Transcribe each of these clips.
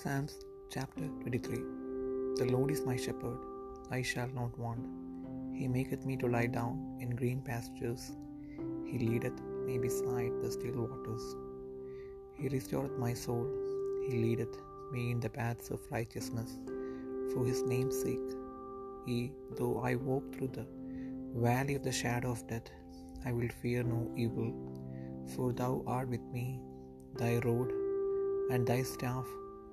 Psalms chapter 23 The Lord is my shepherd, I shall not want. He maketh me to lie down in green pastures. He leadeth me beside the still waters. He restoreth my soul. He leadeth me in the paths of righteousness for his name's sake. Yea, though I walk through the valley of the shadow of death, I will fear no evil, for thou art with me. Thy rod and thy staff,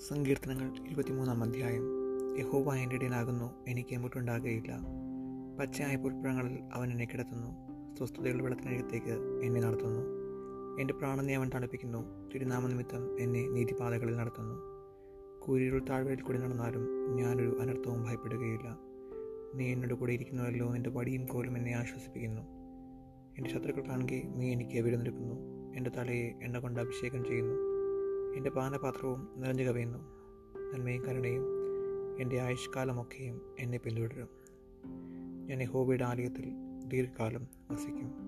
സങ്കീർത്തനങ്ങൾ ഇരുപത്തിമൂന്നാം അധ്യായം. യഹോബ എന്റെ ഇടയിലാകുന്നു എനിക്ക് മുട്ടുണ്ടാകുകയില്ല പച്ചയായ പുൽപ്പുറങ്ങളിൽ അവൻ എന്നെ കിടത്തുന്നു. സ്വസ്ഥതയുള്ള വെള്ളത്തിനകത്തേക്ക് എന്നെ നടത്തുന്നു. എന്റെ പ്രാണനെ അവൻ തണുപ്പിക്കുന്നു. തിരുനാമനിമിത്തം എന്നെ നീതിപാതകളിൽ നടത്തുന്നു. കൂരിരുൾ താഴ്വരയിൽ കൂടി നടന്നാലും ഞാനൊരു അനർത്ഥവും ഭയപ്പെടുകയില്ല. നീ എന്നോട് കൂടെ ഇരിക്കുന്നുവല്ലോ എന്റെ വടിയും കോലും എന്നെ ആശ്വസിപ്പിക്കുന്നു. എന്റെ ശത്രുക്കൾ കാണുകയും നീ എനിക്ക് വിരുന്നൊരുക്കുന്നു എന്റെ തലയെ എണ്ണ കൊണ്ട് അഭിഷേകം ചെയ്യുന്നു. എന്റെ പാനപാത്രവും നിറഞ്ഞു കവിയുന്നു. നന്മയും കരുണയും എന്റെ ആയുഷ്കാലമൊക്കെയും എന്നെ പിന്തുടരും. ഞാൻ ഹോബിയുടെ ആലയത്തിൽ ദീർഘകാലം വസിക്കും.